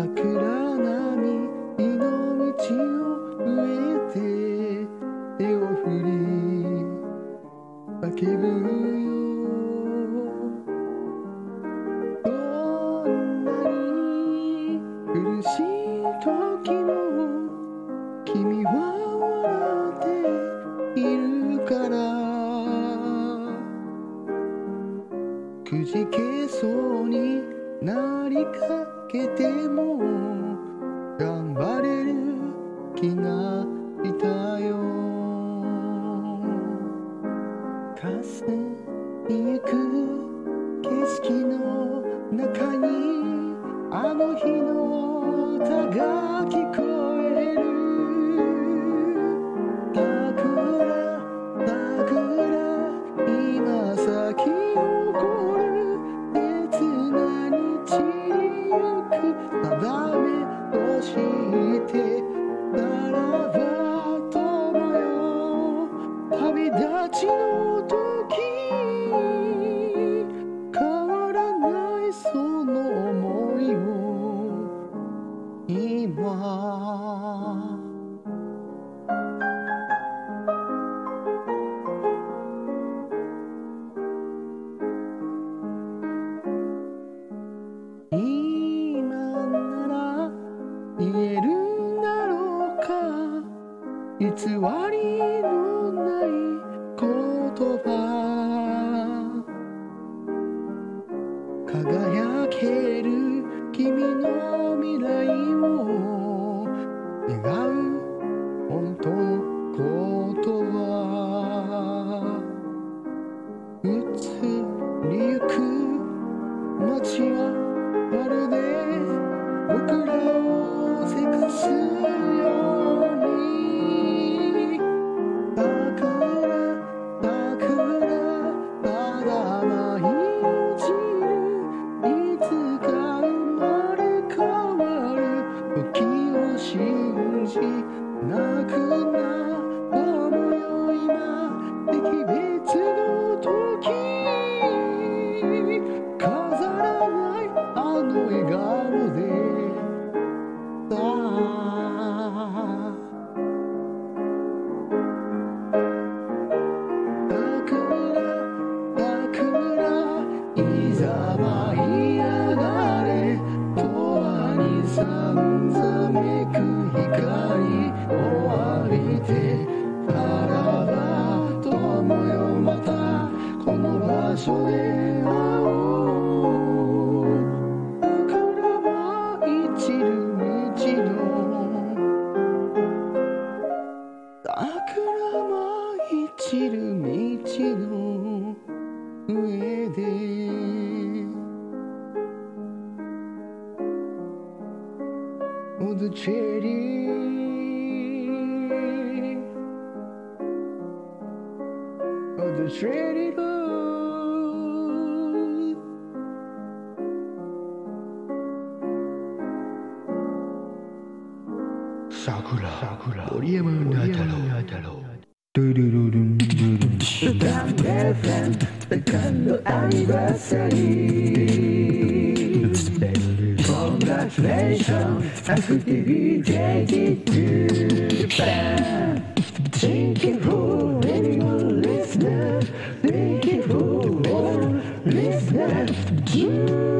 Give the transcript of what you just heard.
桜波火の道を植えて手を振り叫ぶよどんなに苦しいときも君は笑っているからくじけそうになりかねけても頑張れる気がいたよかすに行く景色の中にあの日の歌が聞こえる সাথে 偽りのない言葉輝ける君の未来を願う本当の言葉さんざめく光終わりでと思いをまたこの場所で会おうからばい散る道の the cherry. Of the shredded old. Sakura, Sakura, Oriyama Nataro, Nataro. Ben translation as we did take it to Thank you for letting listening. Thank you for listening